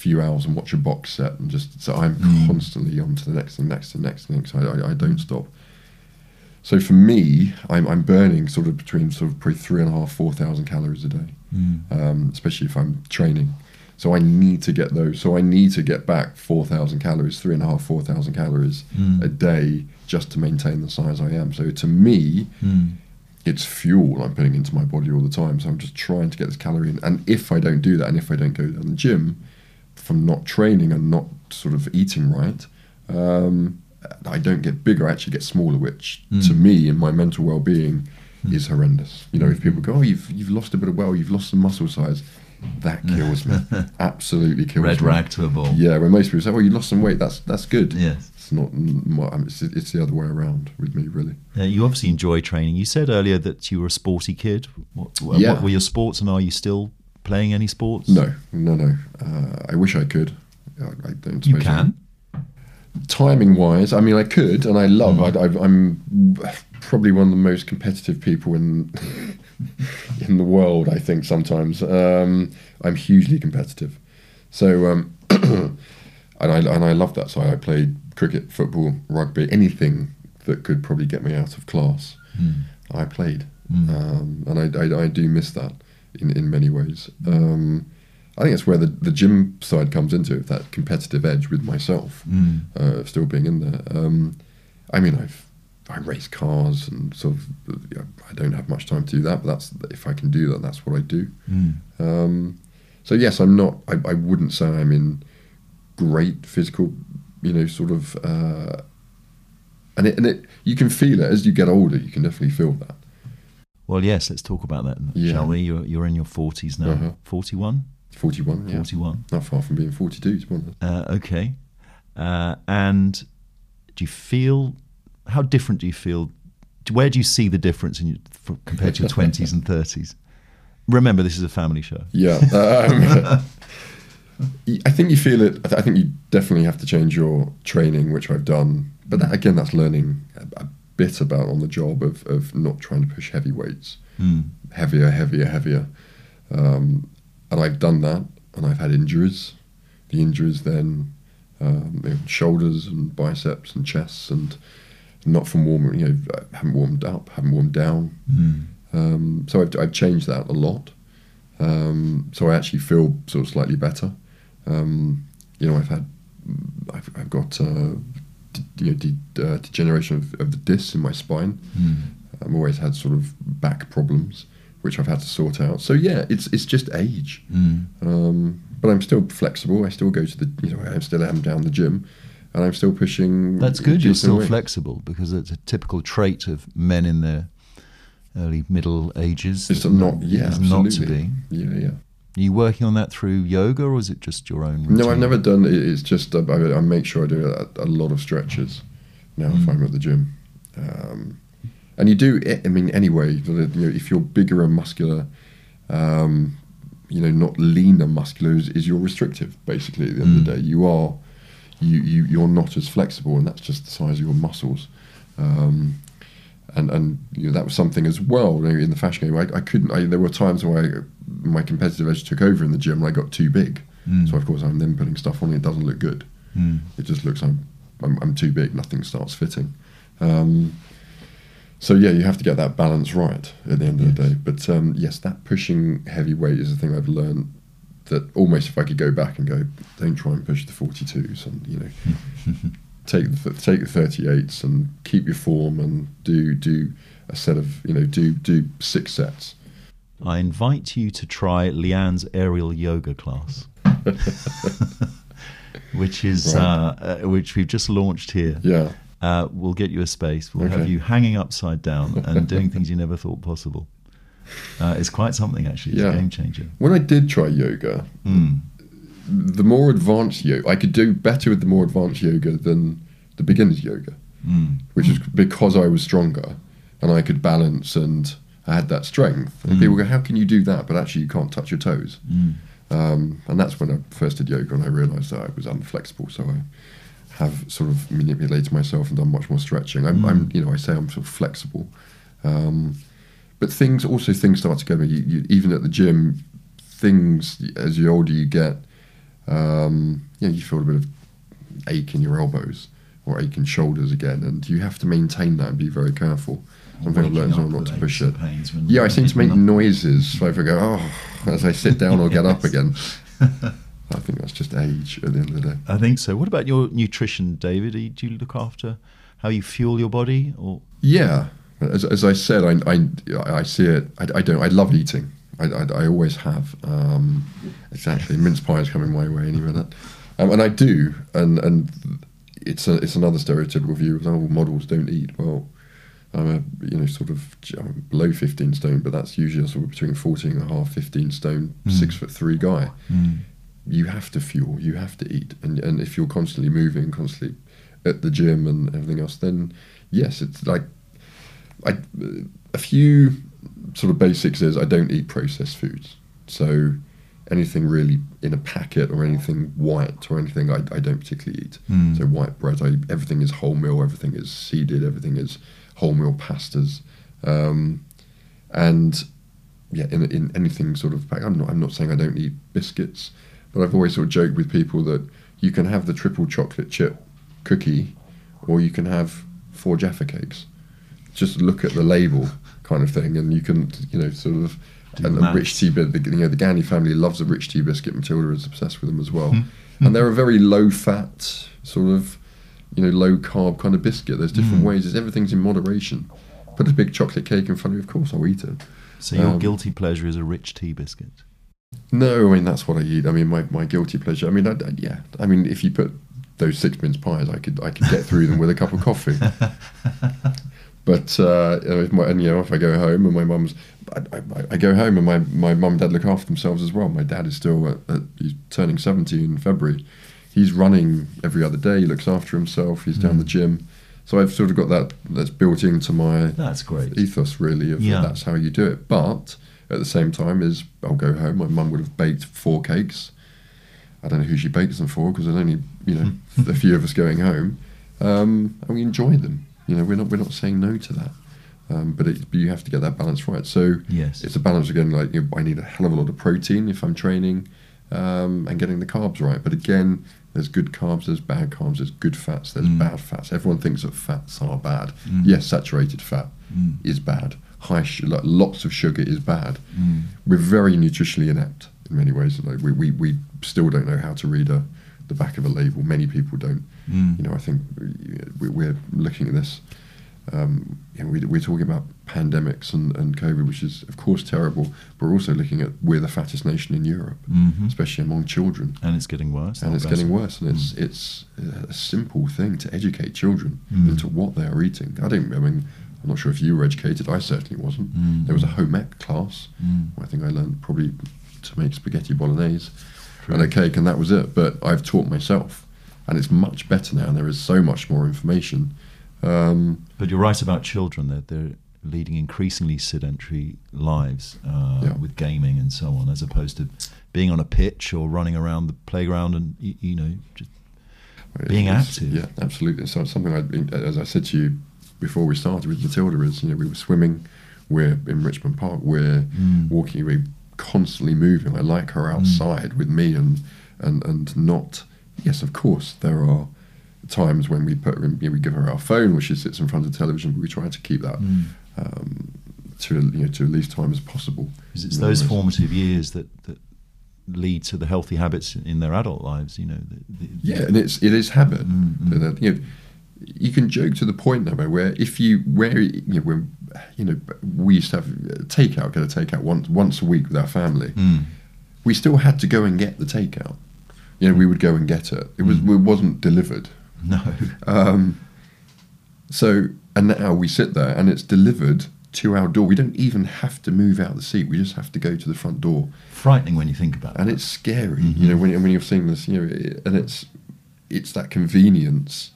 few hours and watch a box set and just. So I'm Mm. constantly on to the next and next and next thing. So I, I, I don't stop. So for me, I'm, I'm burning sort of between sort of probably three and a half, four thousand calories a day, Mm. um, especially if I'm training. So I need to get those. So I need to get back four thousand calories, three and a half, four thousand calories Mm. a day just to maintain the size I am. So to me, Mm. it's fuel I'm putting into my body all the time. So I'm just trying to get this calorie in. And if I don't do that, and if I don't go to the gym from not training and not sort of eating right, um, I don't get bigger. I actually get smaller, which to Mm. me, in my mental well-being, Mm. is horrendous. You know, if people go, "Oh, you've you've lost a bit of well, you've lost some muscle size," that kills me. Absolutely kills Red me. rag to a bull. Yeah, when most people say, "Oh, you lost some weight," that's that's good. Yes. It's not. It's, it's the other way around with me, really. Uh, you obviously enjoy training. You said earlier that you were a sporty kid. What, what, Yeah. what were your sports, and are you still playing any sports? No, no, no. Uh, I wish I could. I, I don't. You I- can. Timing wise, I mean, I could, and I love. Mm. I, I, I'm probably one of the most competitive people in in the world. I think sometimes um, I'm hugely competitive. So, um, and I and I love that. So I played cricket, football, rugby, anything that could probably get me out of class. Mm. I played, Mm. um, and I, I, I do miss that in, in many ways. Um, I think it's where the, the gym side comes into it, that competitive edge with myself, Mm. uh, still being in there. Um, I mean, I've I race cars and sort of. yeah, I don't have much time to do that, but that's if I can do that, that's what I do. Mm. Um, so yes, I'm not. I, I wouldn't say I'm in great physical, you know, sort of. Uh, and it, and it, you can feel it as you get older. You can definitely feel that. Well, yes. Let's talk about that, Yeah. shall we? You're, you're in your forties now. Uh-huh. Forty-one. 41, yeah. Forty-one. Not far from being 42, to be honest. Uh, okay. Uh, and do you feel how different do you feel? Where do you see the difference in your, for, compared to your twenties and thirties? Remember, this is a family show. Yeah. Um, I think you feel it. I think you definitely have to change your training, which I've done. But that, again, that's learning bit about on the job of, of not trying to push heavy weights. Mm. heavier, heavier, heavier. Um, and I've done that, and I've had injuries. The injuries then, um, you know, shoulders and biceps and chests, and not from warming. You know, I haven't warmed up, haven't warmed down. Mm. Um, so I've, I've changed that a lot. Um, so I actually feel sort of slightly better. Um, you know, I've had, I've, I've got uh, you know, de- uh, degeneration of, of the discs in my spine. Mm. I've always had sort of back problems, which I've had to sort out. So yeah, it's it's just age. Mm. Um, but I'm still flexible. I still go to the, you know, I still am down the gym, and I'm still pushing. That's good. You're still weight. flexible because it's a typical trait of men in their early middle ages. It's not, yeah, is not to be. Yeah, yeah. Are you working on that through yoga, or is it just your own? Routine? No, I've never done it. It's just I, I make sure I do a, a lot of stretches now if Mm. I'm at the gym. Um, and you do, I mean, anyway, you know, if you're bigger and muscular, um, you know, not leaner muscular is, is you're restrictive. Basically, at the end of the Mm. day, you are you, you you're not as flexible, and that's just the size of your muscles. Um, and and you know that was something as well you know, in the fashion game. I, I couldn't. I, there were times where I, my competitive edge took over in the gym, and I got too big. Mm. So of course I'm then putting stuff on. And it doesn't look good. Mm. It just looks I'm I'm, I'm too big. Nothing starts fitting. Um, so yeah, you have to get that balance right at the end of the day. But um, yes, that pushing heavy weight is the thing I've learned. That almost if I could go back and go, don't try and push the 42s, and you know, take the take the 38s and keep your form and do do a set of you know do do six sets. I invite you to try Leanne's aerial yoga class, which is Right. uh, uh, which we've just launched here. Yeah, Uh, we'll get you a space. We'll have you hanging upside down and doing things you never thought possible. Uh, it's quite something, actually. It's Yeah. a game changer. when I did try yoga, Mm. The more advanced yoga, I could do better with the more advanced yoga than the beginner's yoga. Mm. which is because I was stronger and I could balance and I had that strength. And Mm. people go, "How can you do that?" But actually, you can't touch your toes. Mm. Um, and that's when I first did yoga, and I realised that I was unflexible. So I have sort of manipulated myself and done much more stretching. I'm, I'm Mm. you know, I say I'm sort of flexible. Um, but things also things start to go. You, you, even at the gym, things as you older you get, um, you know, you feel a bit of ache in your elbows or ache in shoulders again, and you have to maintain that and be very careful. Waking learned is not to push it. and pains when Yeah, I seem to make up. noises so if I go, oh, as I sit down or get up again. I think that's just age at the end of the day. I think so. What about your nutrition, David? Do you- Do you look after how you fuel your body? Or Yeah, as, as I said, I, I, I see it. I, I don't. I love eating. I, I, I always have. Um, actually mince pie is coming my way any minute, um, and I do. And and it's a, it's another stereotypical view of oh models don't eat. Well, I'm a you know sort of I'm below 15 stone, but that's usually sort of between 14 and a half, 15 stone, Mm. six foot three guy. Mm. You have to fuel. You have to eat, and and if you're constantly moving, constantly at the gym and everything else, then yes, it's like I a few sort of basics is I don't eat processed foods. So anything really in a packet or anything white or anything I, I don't particularly eat. Mm. So white bread, I, everything is wholemeal, everything is seeded, everything is wholemeal pastas, um, and yeah, in, in anything sort of. I'm not. I'm not saying I don't eat biscuits, but I've always sort of joked with people that you can have the triple chocolate chip cookie, or you can have four Jaffa cakes. Just look at the label, kind of thing, and you can, you know, sort of. Do and rich tea bit, you know, the Gandy family loves a rich tea biscuit. Matilda is obsessed with them as well, Hmm. and they're a very low fat, sort of, you know, low carb kind of biscuit. There's different Mm. ways. It's, everything's in moderation. Put a big chocolate cake in front of you, of course I'll eat it. So your Um, guilty pleasure is a rich tea biscuit. No, I mean that's what I eat. I mean my, my guilty pleasure. I mean I, I- yeah. I mean if you put those six mince pies, I could I could get through them with a cup of coffee. But uh, if my, and you know if I go home and my mum's, I, I, I go home and my my mum and dad look after themselves as well. My dad is still at, at, he's turning seventy in February. He's running every other day. He looks after himself. He's down Mm. the gym. So I've sort of got that that's built into my That's great. ethos really of Yeah. that's how you do it. But at the same time, is I'll go home. My mum would have baked four cakes. I don't know who she bakes them for because there's only you know a few of us going home, um, and we enjoy them. You know, we're not we're not saying no to that, um, but, it, you have to get that balance right. So Yes. it's a balance again. Like you know, I need a hell of a lot of protein if I'm training, um, and getting the carbs right. But again, there's good carbs, there's bad carbs, there's good fats, there's Mm. bad fats. Everyone thinks that fats are bad. Mm. Yes, saturated fat Mm. is bad. High, sh- like lots of sugar is bad. Mm. We're very nutritionally inept in many ways. Like we, we, we still don't know how to read a, the back of a label. Many people don't. Mm. You know, I think we, we're looking at this. Um, you know, we, we're talking about pandemics and, and COVID, which is of course terrible. But we're also looking at we're the fattest nation in Europe, Mhm. especially among children, And it's getting worse. and it's better. getting worse. And it's it's a simple thing to educate children Mm. into what they are eating. I don't. I mean, I'm not sure if you were educated. I certainly wasn't. Mm. There was a home ec class. Mm. I think I learned probably to make spaghetti bolognese True. and a cake, and that was it. But I've taught myself, and it's much better now. And there is so much more information. Um, But you're right about children. They're, they're leading increasingly sedentary lives uh, Yeah. with gaming and so on, as opposed to being on a pitch or running around the playground and, you, know, just Being it's- active. Yeah, absolutely. So it's something I, as I said to you before we started with Matilda is you know we were swimming, we're in Richmond Park, we're Mm. walking, we're constantly moving. I like her outside with me and and and not. Yes, of course there are times when we put her in, you know, we give her our phone where she sits in front of the television, but we try to keep that Mm. um, to you know to at least time as possible. it's those formative years that, that lead to the healthy habits in their adult lives. You know. The, the, Yeah, and it's it is habit. Mm, mm. That, you know, you can joke to the point now where if you where you know when you know we used to have takeout, get a takeout once once a week with our family. Mm. We still had to go and get the takeout. You know, we would go and get it. It was Mm. it wasn't delivered. No. Um, so and now we sit there and it's delivered to our door. We don't even have to move out of the seat. We just have to go to the front door. Frightening when you think about it. and it. it's scary. Mhm. You know, when when you're seeing this, you know, it- and it's it's that convenience.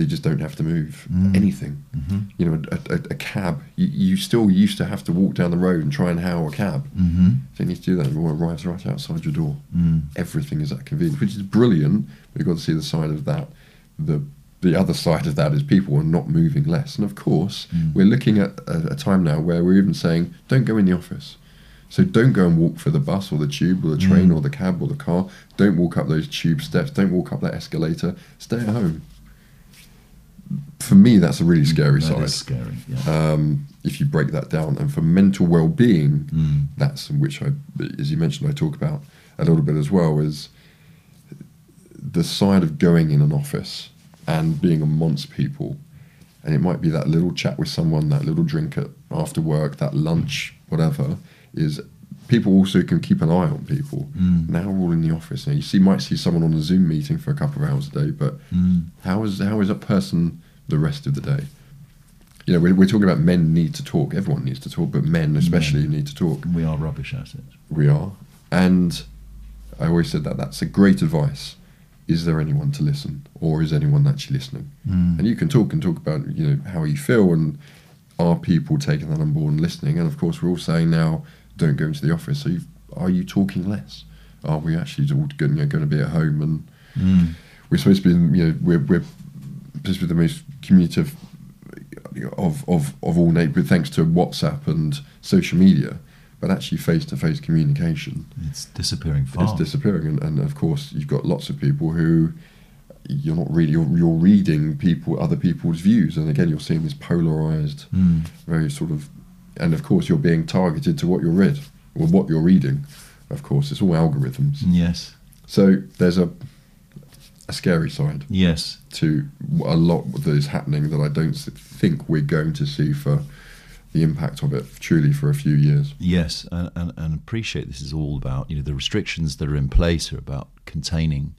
They just don't have to move Mm. anything. Mhm. You know, a, a, a cab. You, you still used to have to walk down the road and try and hail a cab. Mm-hmm. You need to do that. It arrives right outside your door. Mm. Everything is that convenient, which is brilliant. But you've got to see the side of that. The the other side of that is people are not moving less. And of course, Mm. we're looking at a, a time now where we're even saying, don't go in the office. So don't go and walk for the bus or the tube or the train Mm. or the cab or the car. Don't walk up those tube steps. Don't walk up that escalator. Stay at home. For me, that's a really scary That side. is scary. Yeah. Um, if you break that down, and for mental well-being, Mm. that's which I, as you mentioned, I talk about a little bit as well, is the side of going in an office and being amongst people, and it might be that little chat with someone, that little drink at, after work, that lunch, whatever, is people also can keep an eye on people. Mm. Now we're all in the office. Now you see, might see someone on a Zoom meeting for a couple of hours a day, but Mm. how is how is that person the rest of the day? You know, we're, we're talking about men need to talk. Everyone needs to talk, but men especially Men. need to talk. We are rubbish at it. We are, and I always said that that's a great advice. Is there anyone to listen, or is anyone actually listening? Mm. And you can talk and talk about you know how you feel, and are people taking that on board and listening? And of course, we're all saying now, don't go into the office. So, are you talking less? Are we actually all going, you know, going to be at home and Mm. we're supposed to be, you know, we're, we're to the most communicative of, of, of all neighbourhood, thanks to WhatsApp and social media. But actually, face to face communication It's disappearing fast. is disappearing. And, and of course, you've got lots of people who you're not really, you're, you're reading people, other people's views. And again, you're seeing this polarised, Mm. very sort of, and of course, you're being targeted to what you're read or what you're reading. Of course, it's all algorithms. Yes. So there's a a scary side Yes. to a lot that is happening that I don't think we're going to see for the impact of it truly for a few years. Yes, and, and, and appreciate this is all about you know the restrictions that are in place are about containing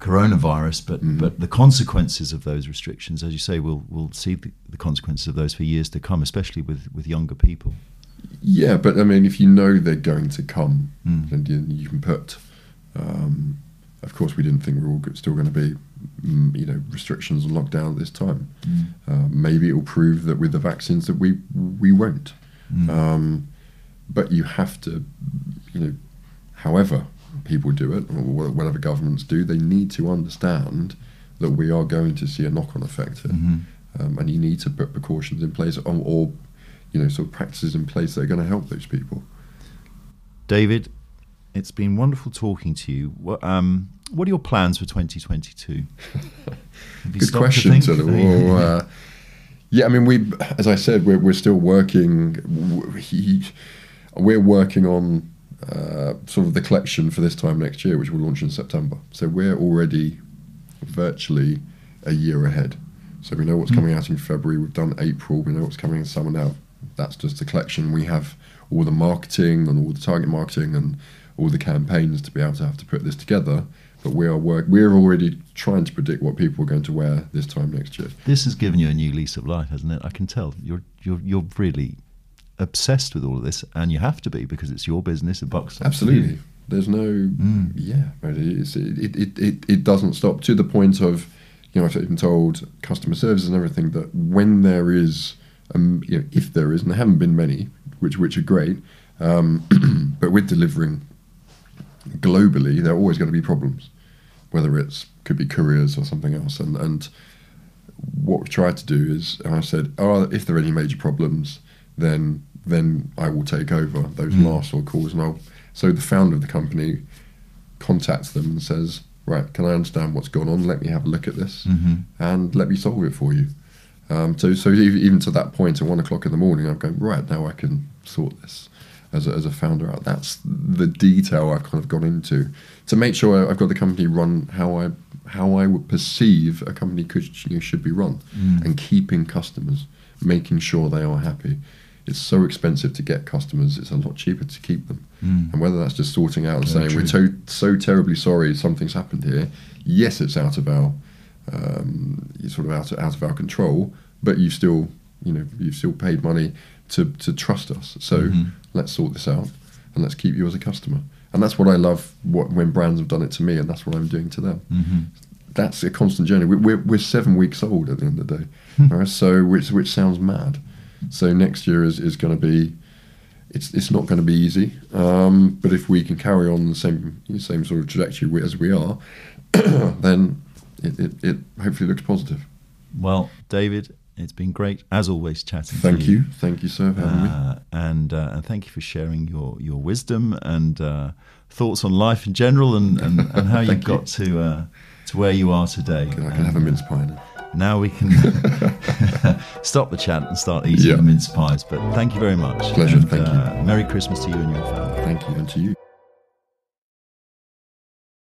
coronavirus, but Mhm. but the consequences of those restrictions, as you say, we'll we'll see the, the consequences of those for years to come, especially with with younger people. Yeah, but I mean, if you know they're going to come, Mm. then you, you can put. Um, of course, we didn't think we were all still going to be, mm, you know, restrictions and lockdown at this time. Uh, maybe it will prove that with the vaccines that we we won't. Mm. Um, but you have to, you know, however people do it, or whatever governments do, they need to understand that we are going to see a knock-on effect here, Mhm. um, and you need to put precautions in place, or, or you know, sort of practices in place that are going to help those people. David, it's been wonderful talking to you. What, um, what are your plans for 2022? Good to question, of. Well, uh, yeah, I mean, we, as I said, we're we're still working. We, we're working on uh, sort of the collection for this time next year, which will launch in September. So we're already virtually a year ahead. So we know what's Mm. coming out in February. We've done April. We know what's coming in summer now. That's just the collection. We have all the marketing and all the target marketing and all the campaigns to be able to have to put this together. But we are work. We're already trying to predict what people are going to wear this time next year. This has given you a new lease of life, hasn't it? I can tell you're you're you're really obsessed with all of this, and you have to be because it's your business. It bucks up for you. Absolutely. There's no, Mm. yeah, it, it, it, it doesn't stop to the point of, you know, I've even told customer services and everything that when there is, um, you know, if there is, and there haven't been many, which which are great, um, but we're delivering globally, there are always going to be problems, whether it's could be couriers or something else, and and what we've tried to do is, I said, oh, if there are any major problems, then then I will take over those Mm. last sort of calls, and I'll. So the founder of the company contacts them and says, right, can I understand what's gone on? Let me have a look at this, Mhm. and let me solve it for you. Um, so so even to that point, at one o'clock in the morning, I'm going right now. I can sort this as a, as a founder out. That's the detail I've kind of gone into to make sure I've got the company run how I how I would perceive a company could you know, should be run, Mm. and keeping customers, making sure they are happy. It's so expensive to get customers; it's a lot cheaper to keep them. Mm. And whether that's just sorting out and Very saying we're to- so terribly sorry something's happened here. Yes, it's out of our um, sort of out of, out of our control, but you still you know you've still paid money to to trust us. So Mhm. Let's sort this out and let's keep you as a customer. And that's what I love what, when brands have done it to me, and that's what I'm doing to them. Mhm. That's a constant journey. We- We're, we're seven weeks old at the end of the day, all right? so which which sounds mad. So next year is, is going to be it's it's not going to be easy. Um, but if we can carry on the same same sort of trajectory as we are, then it, it, it hopefully looks positive. Well, David, it's been great as always chatting. to Thank you, thank you, sir, for having me. Uh, and uh, and thank you for sharing your your wisdom and uh, thoughts on life in general and, and, and how you you. got to uh, to where you are today. I can have a mince pie now. Now we can stop the chat and start eating Yeah. the mince pies. But thank you very much. Pleasure, And, thank you. uh, Merry Christmas to you and your family. Thank you, and to you.